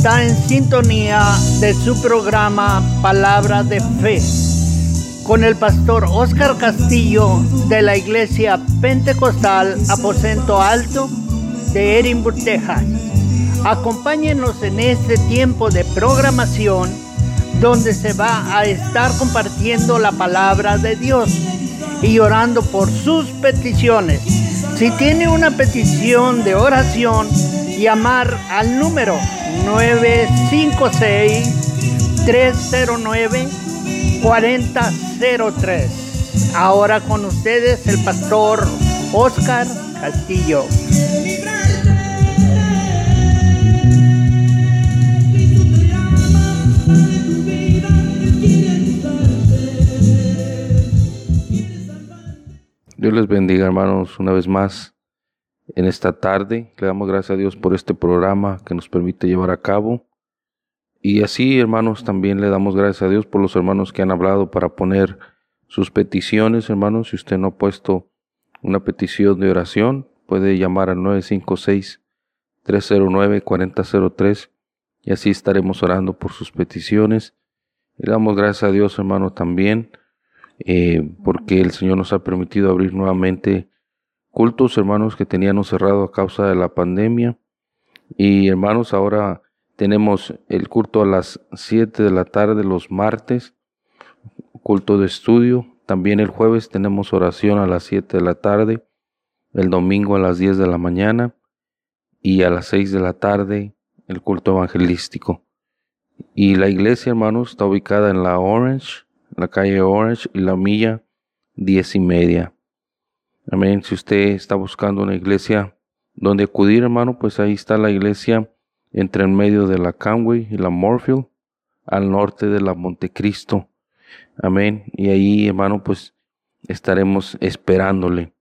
está en sintonía de su programa Palabra de Fe con el pastor Oscar Castillo de la Iglesia Pentecostal Aposento Alto de Edinburgh, Texas. Acompáñenos en este tiempo de programación donde se va a estar compartiendo la palabra de Dios y orando por sus peticiones. Si tiene una petición de oración, llamar al número 956-309-4003. Ahora con ustedes el pastor Oscar Castillo. Dios les bendiga hermanos una vez más en esta tarde. Le damos gracias a Dios por este programa que nos permite llevar a cabo. Y así, hermanos, también le damos gracias a Dios por los hermanos que han hablado para poner sus peticiones, hermanos. Si usted no ha puesto una petición de oración, puede llamar al 956-309-4003 y así estaremos orando por sus peticiones. Le damos gracias a Dios, hermano, también, eh, porque el Señor nos ha permitido abrir nuevamente cultos, hermanos, que teníamos cerrado a causa de la pandemia. Y hermanos, ahora tenemos el culto a las 7 de la tarde los martes, culto de estudio. También el jueves tenemos oración a las 7 de la tarde, el domingo a las 10 de la mañana y a las 6 de la tarde el culto evangelístico. Y la iglesia, hermanos, está ubicada en la Orange, la calle Orange y la milla 10 y media. Amén. Si usted está buscando una iglesia donde acudir, hermano, pues ahí está la iglesia entre el medio de la Canway y la Morfield, al norte de la Montecristo. Amén. Y ahí, hermano, pues estaremos esperándole.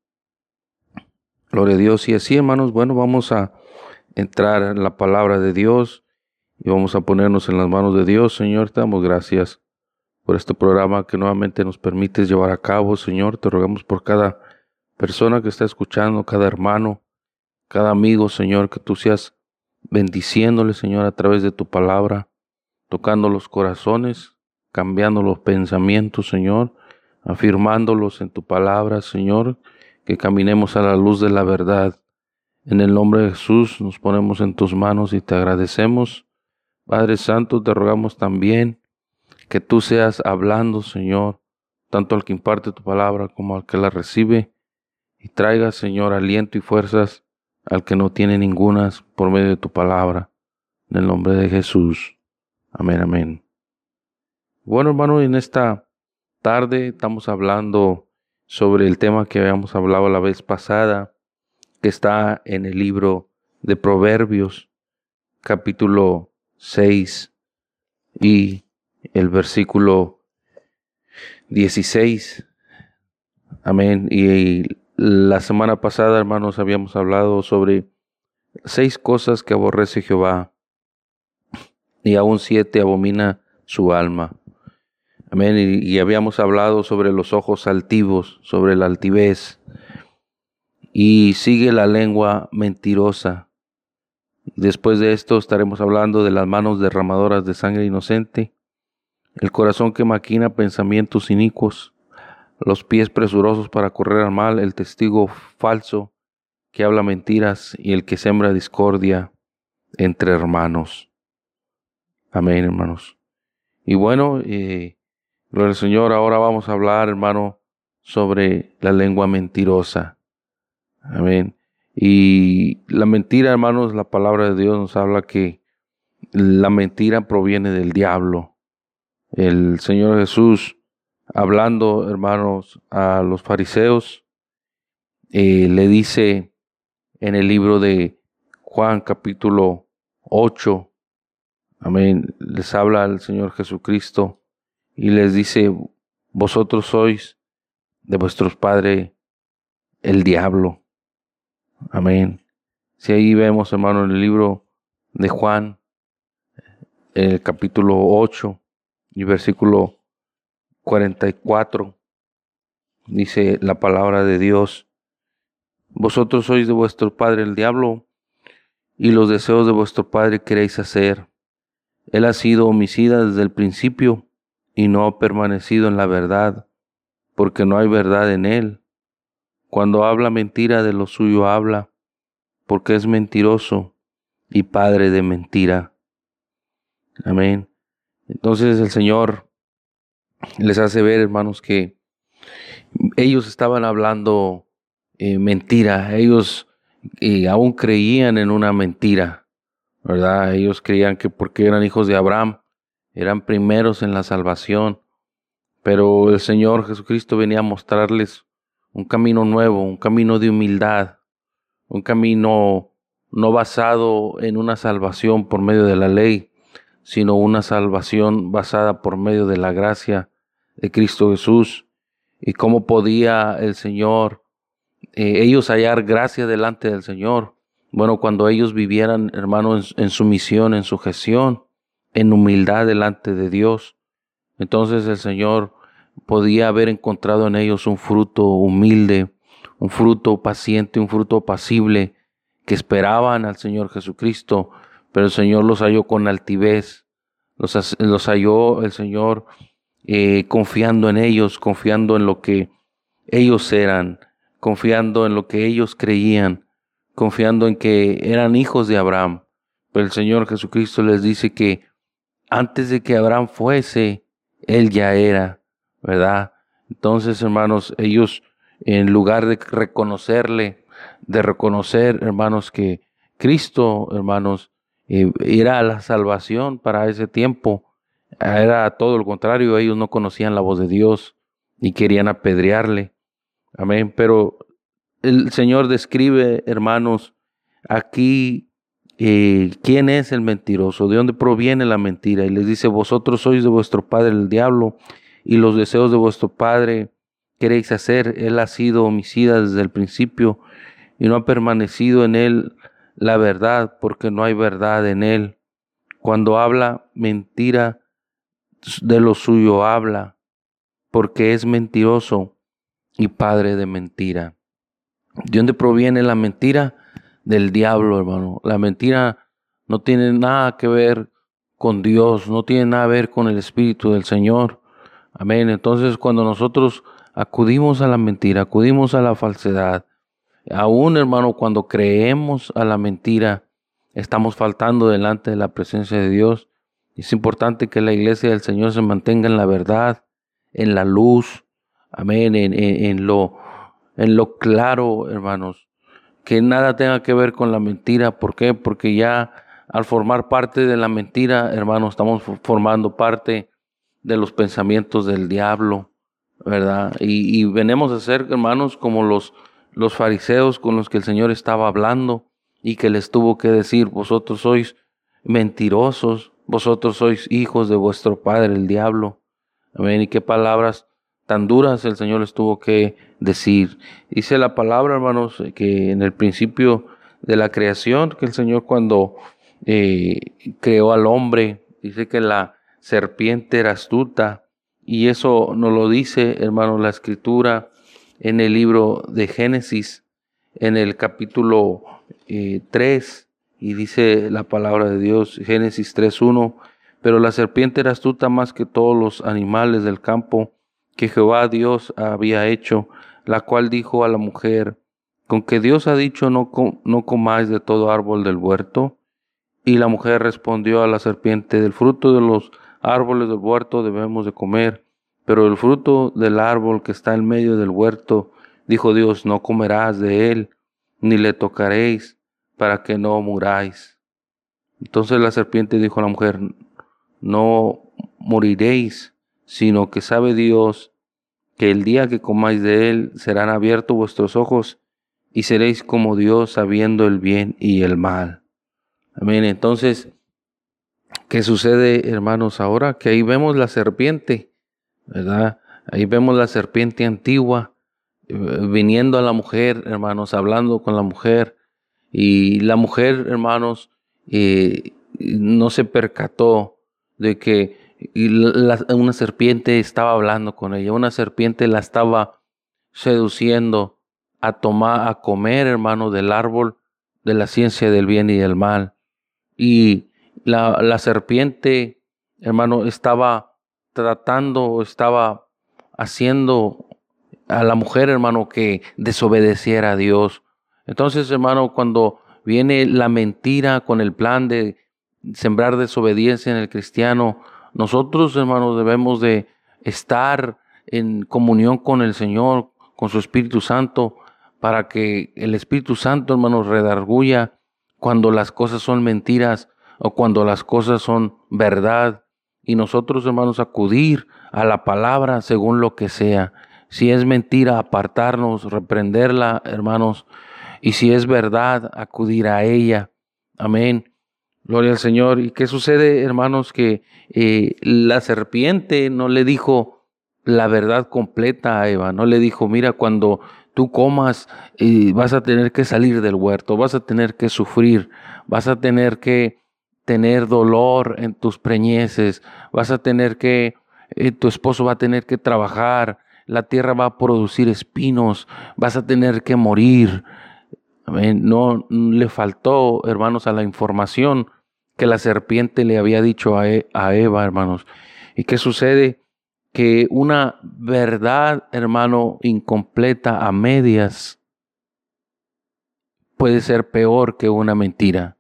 Gloria a Dios. Y así, hermanos, bueno, vamos a entrar en la palabra de Dios y vamos a ponernos en las manos de Dios. Señor, te damos gracias por este programa que nuevamente nos permites llevar a cabo. Señor, te rogamos por cada persona que está escuchando, cada hermano, cada amigo, Señor, que tú seas bendiciéndole, Señor, a través de tu palabra, tocando los corazones, cambiando los pensamientos, Señor, afirmándolos en tu palabra, Señor, que caminemos a la luz de la verdad. En el nombre de Jesús nos ponemos en tus manos y te agradecemos. Padre Santo, te rogamos también que tú seas hablando, Señor, tanto al que imparte tu palabra como al que la recibe y traiga, Señor, aliento y fuerzas al que no tiene ningunas por medio de tu palabra. En el nombre de Jesús. Amén, amén. Bueno, hermano, en esta tarde estamos hablando sobre el tema que habíamos hablado la vez pasada, que está en el libro de Proverbios, capítulo 6 y el versículo 16. Amén. Y la semana pasada, hermanos, habíamos hablado sobre seis cosas que aborrece Jehová y aún siete abomina su alma. Amén. Y, habíamos hablado sobre los ojos altivos, sobre la altivez. Y sigue la lengua mentirosa. Después de esto estaremos hablando de las manos derramadoras de sangre inocente, el corazón que maquina pensamientos inicuos, los pies presurosos para correr al mal, el testigo falso que habla mentiras y el que sembra discordia entre hermanos. Amén, hermanos. Y bueno, eh, gloria al Señor, ahora vamos a hablar, hermano, sobre la lengua mentirosa. Amén. Y la mentira, hermanos, la palabra de Dios nos habla que la mentira proviene del diablo. El Señor Jesús hablando, hermanos, a los fariseos, eh, le dice en el libro de Juan capítulo 8, amén, les habla al Señor Jesucristo y les dice, vosotros sois de vuestros padres el diablo. Amén. Si ahí vemos, hermano, en el libro de Juan, el capítulo 8 y versículo 44 dice la palabra de Dios, vosotros sois de vuestro padre el diablo y los deseos de vuestro padre queréis hacer. Él ha sido homicida desde el principio y no ha permanecido en la verdad, porque no hay verdad en él. Cuando habla mentira de lo suyo habla, porque es mentiroso y padre de mentira. Amén. Entonces el Señor les hace ver, hermanos, que ellos estaban hablando eh, mentira, ellos eh, aún creían en una mentira, ¿verdad? Ellos creían que porque eran hijos de Abraham, eran primeros en la salvación, pero el Señor Jesucristo venía a mostrarles un camino nuevo, un camino de humildad, un camino no basado en una salvación por medio de la ley, sino una salvación basada por medio de la gracia de Cristo Jesús. Y cómo podía el Señor, eh, ellos hallar gracia delante del Señor. Bueno, cuando ellos vivieran, hermano, en, en su misión, en su gestión, en humildad delante de Dios. Entonces el Señor podía haber encontrado en ellos un fruto humilde, un fruto paciente, un fruto pasible, que esperaban al Señor Jesucristo, pero el Señor los halló con altivez, los, los halló el Señor eh, confiando en ellos, confiando en lo que ellos eran, confiando en lo que ellos creían, confiando en que eran hijos de Abraham. Pero el Señor Jesucristo les dice que antes de que Abraham fuese, Él ya era, ¿verdad? Entonces, hermanos, ellos, en lugar de reconocerle, de reconocer, hermanos, que Cristo, hermanos, eh, era la salvación para ese tiempo, era todo lo contrario, ellos no conocían la voz de Dios y querían apedrearle. Amén. Pero el Señor describe, hermanos, aquí eh, quién es el mentiroso, de dónde proviene la mentira. Y les dice, vosotros sois de vuestro padre el diablo y los deseos de vuestro padre queréis hacer. Él ha sido homicida desde el principio y no ha permanecido en él la verdad porque no hay verdad en él. Cuando habla mentira, de lo suyo habla porque es mentiroso y padre de mentira. ¿De dónde proviene la mentira? del diablo, hermano. La mentira no tiene nada que ver con Dios, no tiene nada que ver con el Espíritu del Señor. Amén. Entonces cuando nosotros acudimos a la mentira, acudimos a la falsedad, aún hermano, cuando creemos a la mentira, estamos faltando delante de la presencia de Dios. Es importante que la iglesia del Señor se mantenga en la verdad, en la luz, amén, en, lo, claro, hermanos que nada tenga que ver con la mentira. ¿Por qué? Porque ya al formar parte de la mentira, hermano, estamos formando parte de los pensamientos del diablo, ¿verdad? Y, venimos a ser, hermanos, como los fariseos con los que el Señor estaba hablando y que les tuvo que decir, vosotros sois mentirosos, vosotros sois hijos de vuestro padre, el diablo. Amén. Y qué palabras tan duras el Señor les tuvo que decir. Dice la palabra, hermanos, que en el principio de la creación, que el Señor cuando eh, creó al hombre, dice que la serpiente era astuta, y eso nos lo dice, hermanos, la escritura en el libro de Génesis, en el capítulo 3, eh, y dice la palabra de Dios, Génesis 3.1, pero la serpiente era astuta más que todos los animales del campo que Jehová Dios había hecho, la cual dijo a la mujer, con que Dios ha dicho no, no comáis de todo árbol del huerto. Y la mujer respondió a la serpiente, del fruto de los árboles del huerto debemos de comer, pero el fruto del árbol que está en medio del huerto, dijo Dios, no comerás de él, ni le tocaréis, para que no muráis. Entonces la serpiente dijo a la mujer, no moriréis, sino que sabe Dios que el día que comáis de él serán abiertos vuestros ojos y seréis como Dios sabiendo el bien y el mal. Amén. Entonces, ¿qué sucede, hermanos, ahora? Que ahí vemos la serpiente, ¿verdad? Ahí vemos la serpiente antigua eh, viniendo a la mujer, hermanos, hablando con la mujer. Y la mujer, hermanos, eh, no se percató de que una serpiente estaba hablando con ella, una serpiente la estaba seduciendo a tomar, a comer, hermano, del árbol de la ciencia del bien y del mal. Y la, la serpiente, hermano, estaba tratando, estaba haciendo a la mujer, hermano, que desobedeciera a Dios. Entonces, hermano, cuando viene la mentira con el plan de sembrar desobediencia en el cristiano, nosotros, hermanos, debemos de estar en comunión con el Señor, con su Espíritu Santo, para que el Espíritu Santo, hermanos, redarguya cuando las cosas son mentiras o cuando las cosas son verdad. Y nosotros, hermanos, acudir a la palabra según lo que sea. Si es mentira, apartarnos, reprenderla, hermanos. Y si es verdad, acudir a ella. Amén. Gloria al Señor. ¿Y qué sucede, hermanos? Que eh, la serpiente no le dijo la verdad completa a Eva. No le dijo, mira, cuando tú comas y vas a tener que salir del huerto, vas a tener que sufrir, vas a tener que tener dolor en tus preñeces, vas a tener que, eh, tu esposo va a tener que trabajar, la tierra va a producir espinos, vas a tener que morir. No le faltó, hermanos, a la información que la serpiente le había dicho a, e, a Eva, hermanos. ¿Y qué sucede? Que una verdad, hermano, incompleta a medias puede ser peor que una mentira.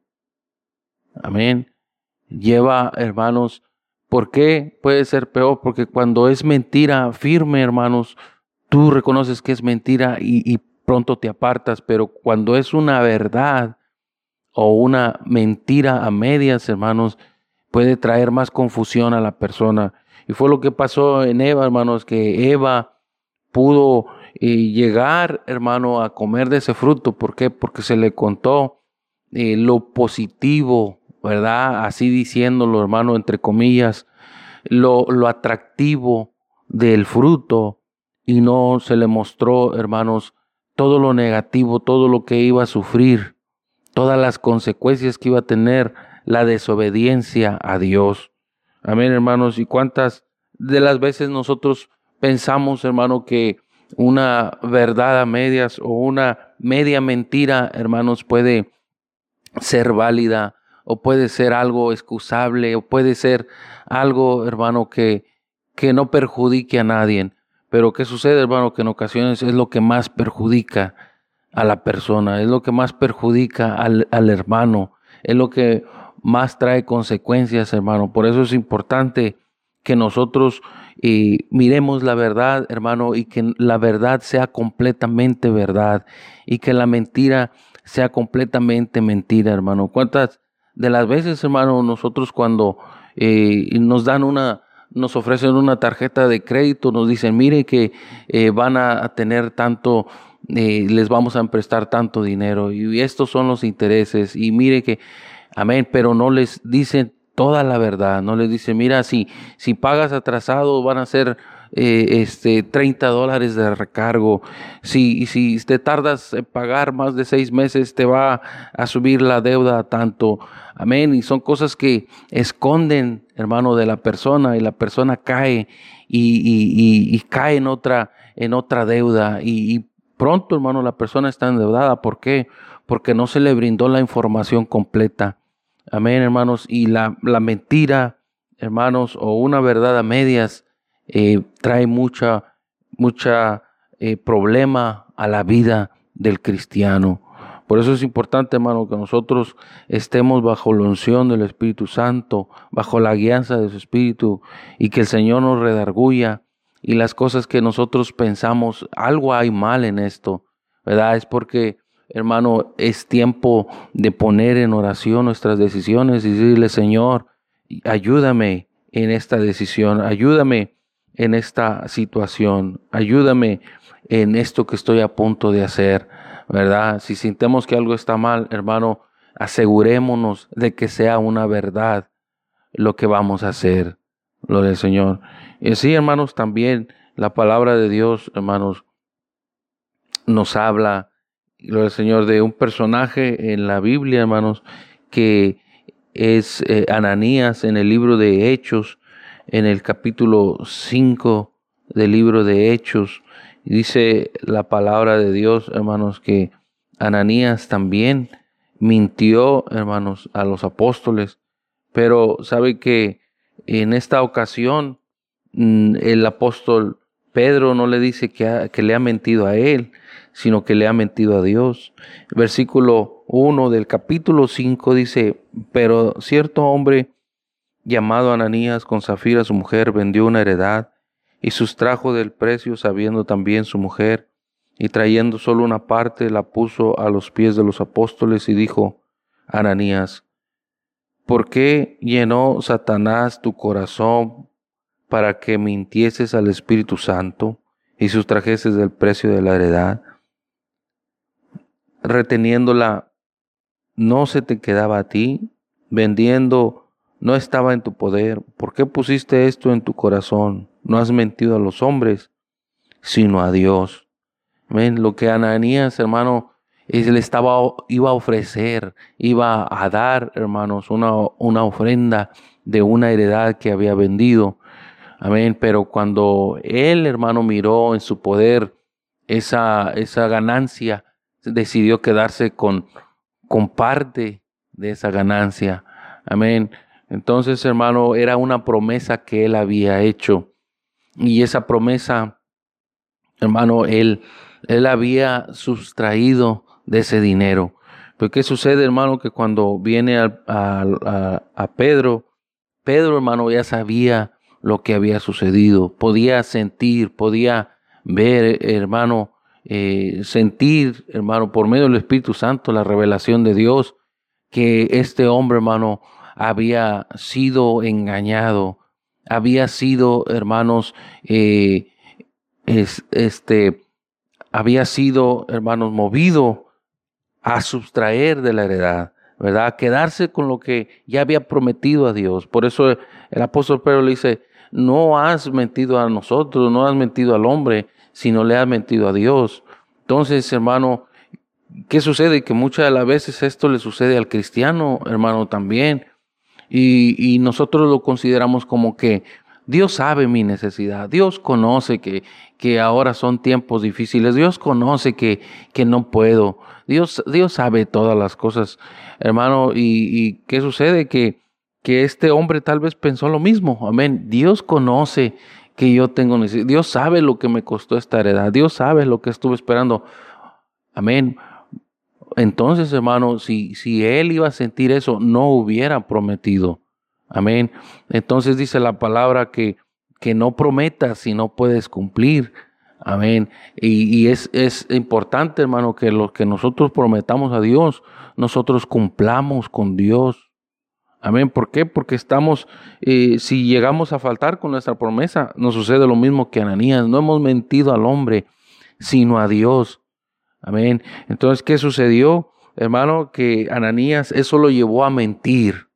Amén. Lleva, hermanos, ¿por qué puede ser peor? Porque cuando es mentira firme, hermanos, tú reconoces que es mentira y, pronto te apartas, pero cuando es una verdad o una mentira a medias, hermanos, puede traer más confusión a la persona. Y fue lo que pasó en Eva, hermanos, que Eva pudo eh, llegar, hermano, a comer de ese fruto. ¿Por qué? Porque se le contó eh, lo positivo ¿verdad? Así diciéndolo, hermano, entre comillas, lo, lo atractivo del fruto y no se le mostró, hermanos, todo lo negativo, todo lo que iba a sufrir, todas las consecuencias que iba a tener la desobediencia a Dios. Amén, hermanos. ¿Y cuántas de las veces nosotros pensamos, hermano, que una verdad a medias o una media mentira, hermanos, puede ser válida o puede ser algo excusable, o puede ser algo, hermano, que, que no perjudique a nadie. Pero ¿qué sucede, hermano? Que en ocasiones es lo que más perjudica a la persona, es lo que más perjudica al, al hermano, es lo que más trae consecuencias, hermano. Por eso es importante que nosotros eh, miremos la verdad, hermano, y que la verdad sea completamente verdad y que la mentira sea completamente mentira, hermano. ¿Cuántas de las veces, hermano, nosotros cuando eh, nos dan una, nos ofrecen una tarjeta de crédito, nos dicen, mire que eh, van a tener tanto, eh, les vamos a prestar tanto dinero y estos son los intereses y mire que, amén, pero no les dicen toda la verdad, no les dicen, mira, si, si pagas atrasado van a ser eh, este, 30 dólares de recargo. Si, si te tardas en pagar más de seis meses, te va a subir la deuda tanto. Amén. Y son cosas que esconden, hermano, de la persona y la persona cae y, y, cae en otra, en otra deuda. Y, pronto, hermano, la persona está endeudada. ¿Por qué? Porque no se le brindó la información completa. Amén, hermanos. Y la, la mentira, hermanos, o una verdad a medias, eh, trae mucha, mucha eh, problema a la vida del cristiano. Por eso es importante, hermano, que nosotros estemos bajo la unción del Espíritu Santo, bajo la guianza de su Espíritu, y que el Señor nos redarguya y las cosas que nosotros pensamos, algo hay mal en esto, ¿verdad? Es porque, hermano, es tiempo de poner en oración nuestras decisiones y decirle, Señor, ayúdame en esta decisión, ayúdame en esta situación, ayúdame en esto que estoy a punto de hacer, ¿verdad? Si sintemos que algo está mal, hermano, asegurémonos de que sea una verdad lo que vamos a hacer, lo del Señor. Y así, hermanos, también la palabra de Dios, hermanos, nos habla, lo del Señor, de un personaje en la Biblia, hermanos, que es eh, Ananías en el libro de Hechos, en el capítulo 5 del libro de Hechos. Dice la palabra de Dios, hermanos, que Ananías también mintió, hermanos, a los apóstoles Pero sabe que en esta ocasión mm, el apóstol Pedro no le dice que, que, le ha mentido a él, sino que le ha mentido a Dios. Versículo 1 del capítulo 5 dice, pero cierto hombre llamado Ananías con Zafira su mujer vendió una heredad y sustrajo del precio sabiendo también su mujer y trayendo solo una parte la puso a los pies de los apóstoles y dijo, Ananías, ¿por qué llenó Satanás tu corazón para que mintieses al Espíritu Santo y sustrajeses del precio de la heredad? Reteniéndola, no se te quedaba a ti, vendiendo no estaba en tu poder. ¿Por qué pusiste esto en tu corazón? No has mentido a los hombres, sino a Dios. ¿Ven? Lo que Ananías, hermano, él estaba, iba a ofrecer, iba a dar, hermanos, una, una ofrenda de una heredad que había vendido. Amén. Pero cuando él, hermano, miró en su poder esa, esa ganancia, decidió quedarse con, con parte de esa ganancia. Amén. Entonces, hermano, era una promesa que él había hecho. Y esa promesa, hermano, él, él había sustraído de ese dinero. Pero ¿qué sucede, hermano? Que cuando viene a, a, Pedro, Pedro, hermano, ya sabía lo que había sucedido. Podía sentir, podía ver, hermano, eh, sentir, hermano, por medio del Espíritu Santo, la revelación de Dios, que este hombre, hermano, había sido engañado, había sido, hermanos, eh, este, había sido, hermanos, movido a sustraer de la heredad, ¿verdad? A quedarse con lo que ya había prometido a Dios. Por eso el apóstol Pedro le dice, no has mentido a nosotros, no has mentido al hombre, sino le has mentido a Dios. Entonces, hermano, ¿qué sucede? Que muchas de las veces esto le sucede al cristiano, hermano, también y, nosotros lo consideramos como que Dios sabe mi necesidad, Dios conoce que, que ahora son tiempos difíciles, Dios conoce que, que no puedo, Dios, Dios sabe todas las cosas, hermano, y, y ¿qué sucede? Que, que este hombre tal vez pensó lo mismo, amén, Dios conoce que yo tengo necesidad, Dios sabe lo que me costó esta heredad, Dios sabe lo que estuve esperando, amén, entonces, hermano, si, si él iba a sentir eso, no hubiera prometido. Amén. Entonces dice la palabra que, que no prometas si no puedes cumplir. Amén. Y, es, es, importante, hermano, que lo que nosotros prometamos a Dios, nosotros cumplamos con Dios. Amén. ¿Por qué? Porque estamos, eh, si llegamos a faltar con nuestra promesa, nos sucede lo mismo que Ananías. No hemos mentido al hombre, sino a Dios. Amén. Entonces, ¿qué sucedió? Hermano, que Ananías eso lo llevó a mentir,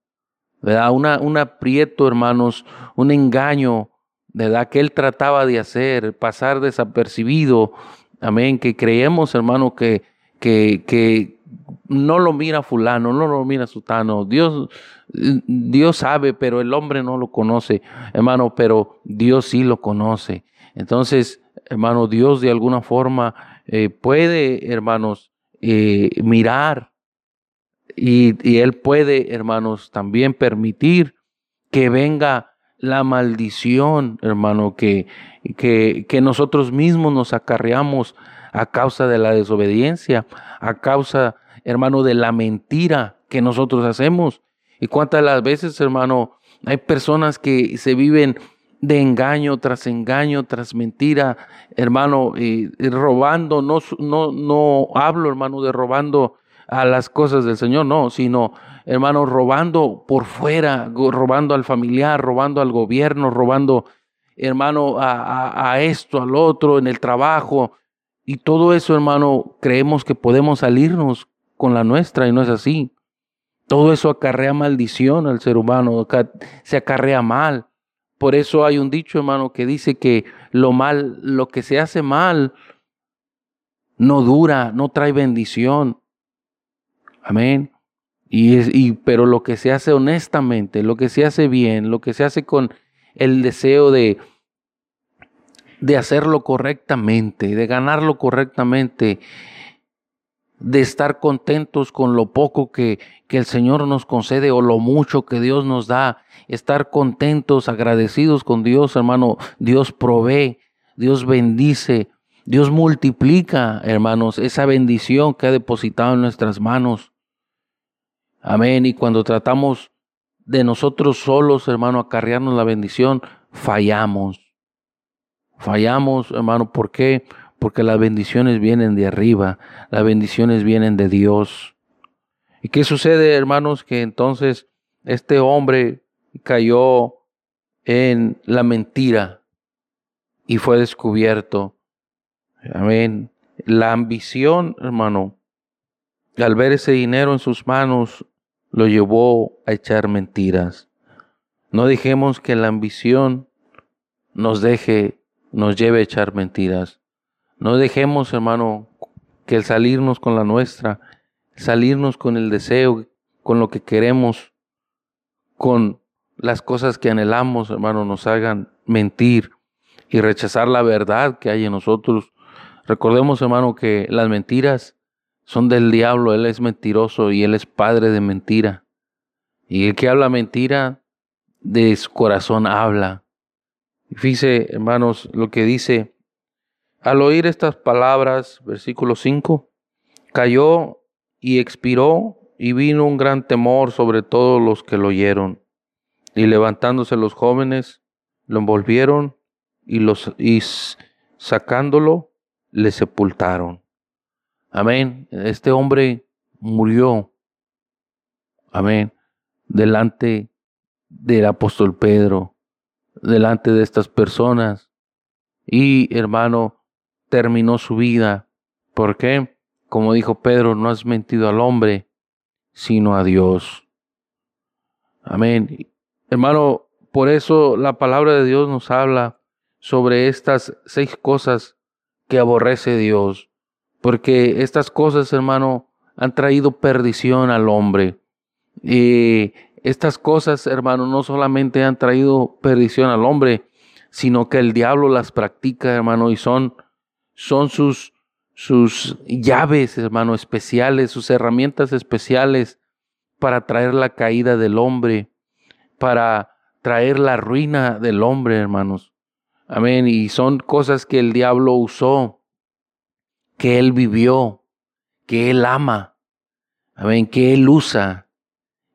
¿verdad? Una, un aprieto, hermanos, un engaño, ¿verdad? Que él trataba de hacer, pasar desapercibido. Amén. Que creemos, hermano, que, que, que no lo mira fulano, no lo mira sutano. Dios, Dios sabe, pero el hombre no lo conoce, hermano, pero Dios sí lo conoce. Entonces, hermano, Dios de alguna forma eh, puede, hermanos, eh, mirar y, Él puede, hermanos, también permitir que venga la maldición, hermano, que, que, que nosotros mismos nos acarreamos a causa de la desobediencia, a causa, hermano, de la mentira que nosotros hacemos. Y cuántas las veces, hermano, hay personas que se viven de engaño tras engaño, tras mentira, hermano, y, robando, no, no, no hablo, hermano, de robando a las cosas del Señor, no, sino, hermano, robando por fuera, robando al familiar, robando al gobierno, robando, hermano, a, a esto, al otro, en el trabajo. Y todo eso, hermano, creemos que podemos salirnos con la nuestra y no es así. Todo eso acarrea maldición al ser humano, se acarrea mal. Por eso hay un dicho, hermano, que dice que lo mal, lo que se hace mal, no dura, no trae bendición. Amén. Y, es, y pero lo que se hace honestamente, lo que se hace bien, lo que se hace con el deseo de, de hacerlo correctamente, de ganarlo correctamente, de estar contentos con lo poco que, que el Señor nos concede o lo mucho que Dios nos da. Estar contentos, agradecidos con Dios, hermano. Dios provee, Dios bendice, Dios multiplica, hermanos, esa bendición que ha depositado en nuestras manos. Amén. Y cuando tratamos de nosotros solos, hermano, acarrearnos la bendición, fallamos. Fallamos, hermano, ¿por qué? Porque las bendiciones vienen de arriba, las bendiciones vienen de Dios. ¿Y qué sucede, hermanos? Que entonces este hombre cayó en la mentira y fue descubierto. Amén. La ambición, hermano, al ver ese dinero en sus manos, lo llevó a echar mentiras. No dejemos que la ambición nos deje, nos lleve a echar mentiras. No dejemos, hermano, que el salirnos con la nuestra, salirnos con el deseo, con lo que queremos, con las cosas que anhelamos, hermano, nos hagan mentir y rechazar la verdad que hay en nosotros. Recordemos, hermano, que las mentiras son del diablo, él es mentiroso y él es padre de mentira. Y el que habla mentira, de su corazón habla. Fíjese, hermanos, lo que dice, al oír estas palabras, versículo 5, cayó y expiró y vino un gran temor sobre todos los que lo oyeron. Y levantándose los jóvenes, lo envolvieron y, los, y sacándolo, le sepultaron. Amén. Este hombre murió. Amén. Delante del apóstol Pedro, delante de estas personas. Y hermano, terminó su vida. ¿Por qué? Como dijo Pedro, no has mentido al hombre, sino a Dios. Amén. Hermano, por eso la palabra de Dios nos habla sobre estas seis cosas que aborrece Dios. Porque estas cosas, hermano, han traído perdición al hombre. Y estas cosas, hermano, no solamente han traído perdición al hombre, sino que el diablo las practica, hermano, y son, son sus, sus llaves, hermano, especiales, sus herramientas especiales para traer la caída del hombre, para traer la ruina del hombre, hermanos. Amén. Y son cosas que el diablo usó que Él vivió, que Él ama, amén, que Él usa.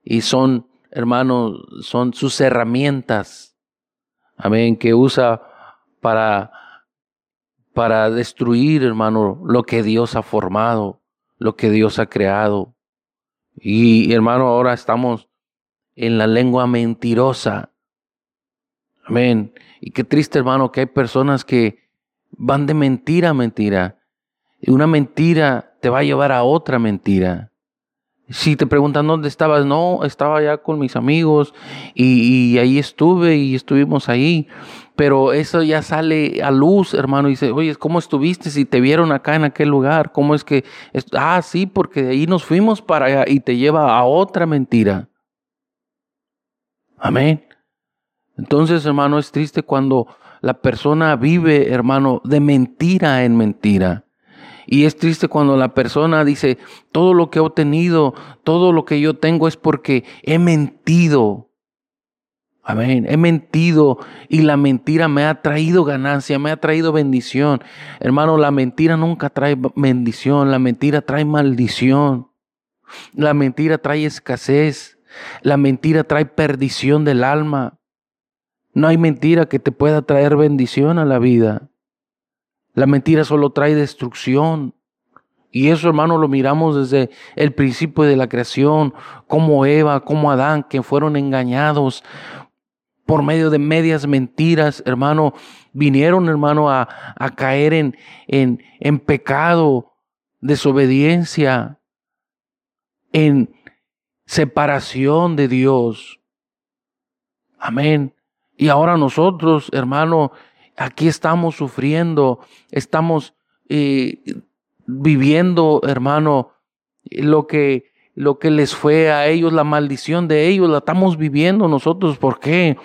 Y son, hermanos, son sus herramientas, amén, que usa para, para destruir, hermano, lo que Dios ha formado, lo que Dios ha creado. Y, hermano, ahora estamos en la lengua mentirosa. Amén. Y qué triste, hermano, que hay personas que van de mentira a mentira una mentira te va a llevar a otra mentira. Si te preguntan dónde estabas, no, estaba allá con mis amigos y, ahí estuve y estuvimos ahí. Pero eso ya sale a luz, hermano, y dice, oye, ¿cómo estuviste si te vieron acá en aquel lugar? ¿Cómo es que? Ah, sí, porque de ahí nos fuimos para allá y te lleva a otra mentira. Amén. Entonces, hermano, es triste cuando la persona vive, hermano, de mentira en mentira. Y es triste cuando la persona dice, todo lo que he obtenido, todo lo que yo tengo es porque he mentido. Amén, he mentido y la mentira me ha traído ganancia, me ha traído bendición. Hermano, la mentira nunca trae bendición, la mentira trae maldición. La mentira trae escasez, la mentira trae perdición del alma. No hay mentira que te pueda traer bendición a la vida. La mentira solo trae destrucción. Y eso, hermano, lo miramos desde el principio de la creación, como Eva, como Adán, que fueron engañados por medio de medias mentiras, hermano, vinieron, hermano, a, caer en, en, en pecado, desobediencia, en separación de Dios. Amén. Y ahora nosotros, hermano, aquí estamos sufriendo, estamos eh, viviendo, hermano, lo que, lo que les fue a ellos, la maldición de ellos, la estamos viviendo nosotros. ¿Por qué?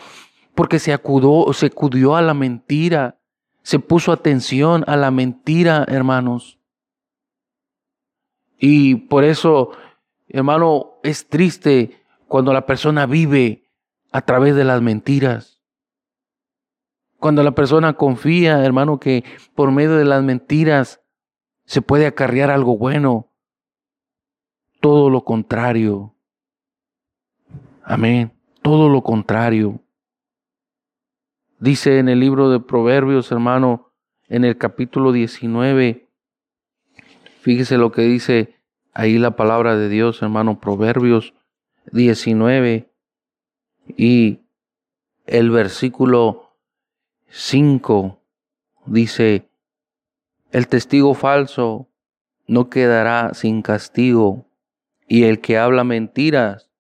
Porque se acudió, se acudió a la mentira, se puso atención a la mentira, hermanos. Y por eso, hermano, es triste cuando la persona vive a través de las mentiras. Cuando la persona confía, hermano, que por medio de las mentiras se puede acarrear algo bueno. Todo lo contrario. Amén. Todo lo contrario. Dice en el libro de Proverbios, hermano, en el capítulo 19, fíjese lo que dice ahí la palabra de Dios, hermano, Proverbios 19 y el versículo 5 dice, el testigo falso no quedará sin castigo y el que habla mentiras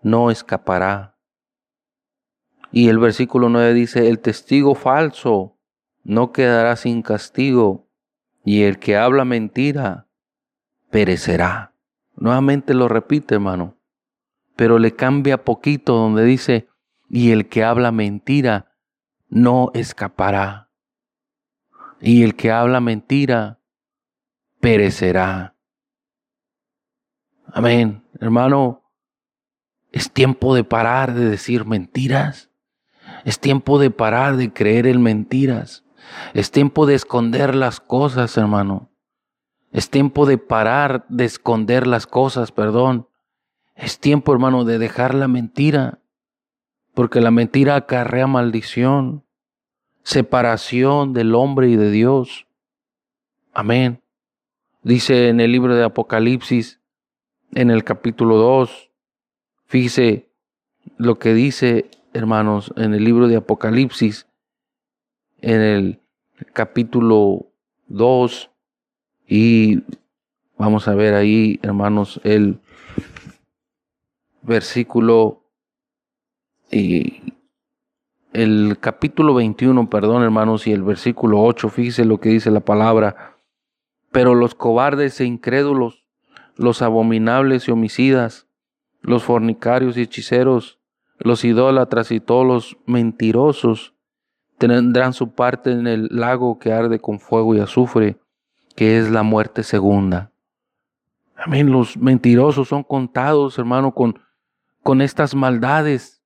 no escapará. Y el versículo 9 dice, el testigo falso no quedará sin castigo, y el que habla mentira perecerá. Nuevamente lo repite, hermano, pero le cambia poquito donde dice, y el que habla mentira no escapará. Y el que habla mentira perecerá. Amén. Hermano, es tiempo de parar de decir mentiras. Es tiempo de parar de creer en mentiras. Es tiempo de esconder las cosas, hermano. Es tiempo de parar de esconder las cosas, perdón. Es tiempo, hermano, de dejar la mentira. Porque la mentira acarrea maldición, separación del hombre y de Dios. Amén. Dice en el libro de Apocalipsis, en el capítulo 2, fíjese lo que dice, hermanos, en el libro de Apocalipsis, en el capítulo 2 y vamos a ver ahí, hermanos, el versículo y el capítulo 21, perdón, hermanos, y el versículo 8, fíjese lo que dice la palabra. Pero los cobardes e incrédulos, los abominables y homicidas, los fornicarios y hechiceros, los idólatras y todos los mentirosos tendrán su parte en el lago que arde con fuego y azufre, que es la muerte segunda. Amén. Los mentirosos son contados, hermano, con, con estas maldades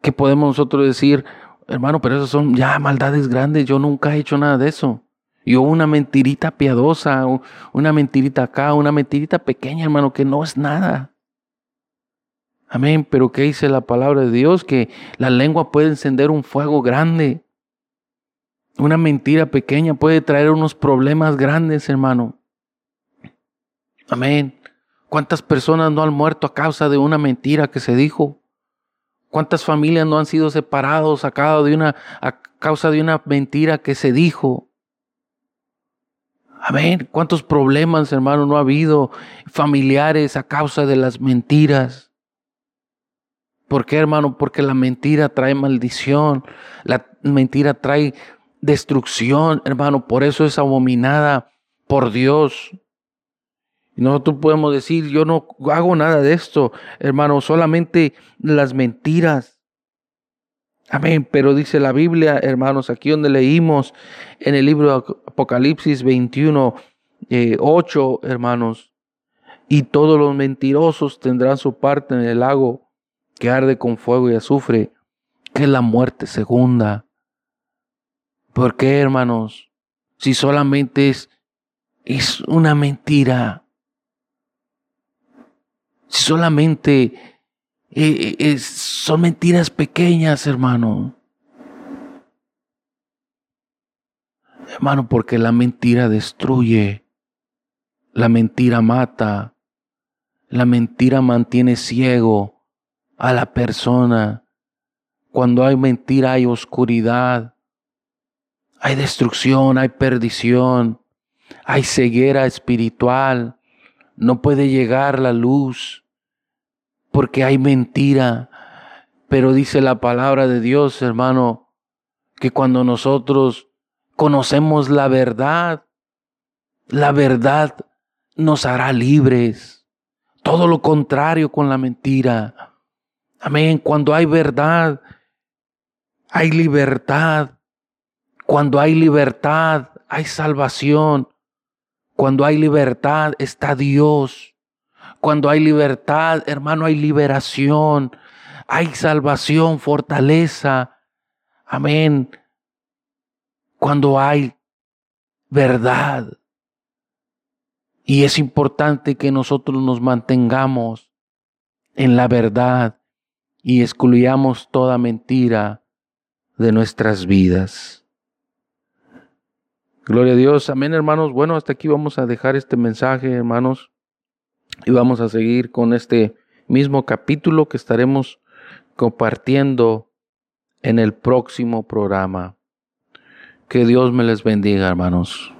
que podemos nosotros decir, hermano, pero esas son ya maldades grandes. Yo nunca he hecho nada de eso. Yo una mentirita piadosa, una mentirita acá, una mentirita pequeña, hermano, que no es nada. Amén. Pero ¿qué dice la palabra de Dios? Que la lengua puede encender un fuego grande. Una mentira pequeña puede traer unos problemas grandes, hermano. Amén. ¿Cuántas personas no han muerto a causa de una mentira que se dijo? ¿Cuántas familias no han sido separados a causa de una, a causa de una mentira que se dijo? Amén. ¿Cuántos problemas, hermano, no ha habido familiares a causa de las mentiras? ¿Por qué, hermano? Porque la mentira trae maldición, la mentira trae destrucción, hermano. Por eso es abominada por Dios. Y nosotros podemos decir, yo no hago nada de esto, hermano, solamente las mentiras. Amén. Pero dice la Biblia, hermanos, aquí donde leímos en el libro de Apocalipsis 21, 8, eh, hermanos, y todos los mentirosos tendrán su parte en el lago que arde con fuego y azufre, que es la muerte segunda. ¿Por qué, hermanos? Si solamente es, es una mentira. Si solamente son mentiras pequeñas, hermano. Hermano, porque la mentira destruye. La mentira mata. La mentira mantiene ciego a la persona. Cuando hay mentira hay oscuridad. Hay destrucción, hay perdición, hay ceguera espiritual. No puede llegar la luz porque hay mentira. Pero dice la palabra de Dios, hermano, que cuando nosotros conocemos la verdad, la verdad nos hará libres. Todo lo contrario con la mentira. Amén. Cuando hay verdad, hay libertad. Cuando hay libertad, hay salvación. Cuando hay libertad está Dios. Cuando hay libertad, hermano, hay liberación, hay salvación, fortaleza. Amén. Cuando hay verdad. Y es importante que nosotros nos mantengamos en la verdad y excluyamos toda mentira de nuestras vidas. Gloria a Dios. Amén, hermanos. Bueno, hasta aquí vamos a dejar este mensaje, hermanos. Y vamos a seguir con este mismo capítulo que estaremos compartiendo en el próximo programa. Que Dios me les bendiga, hermanos.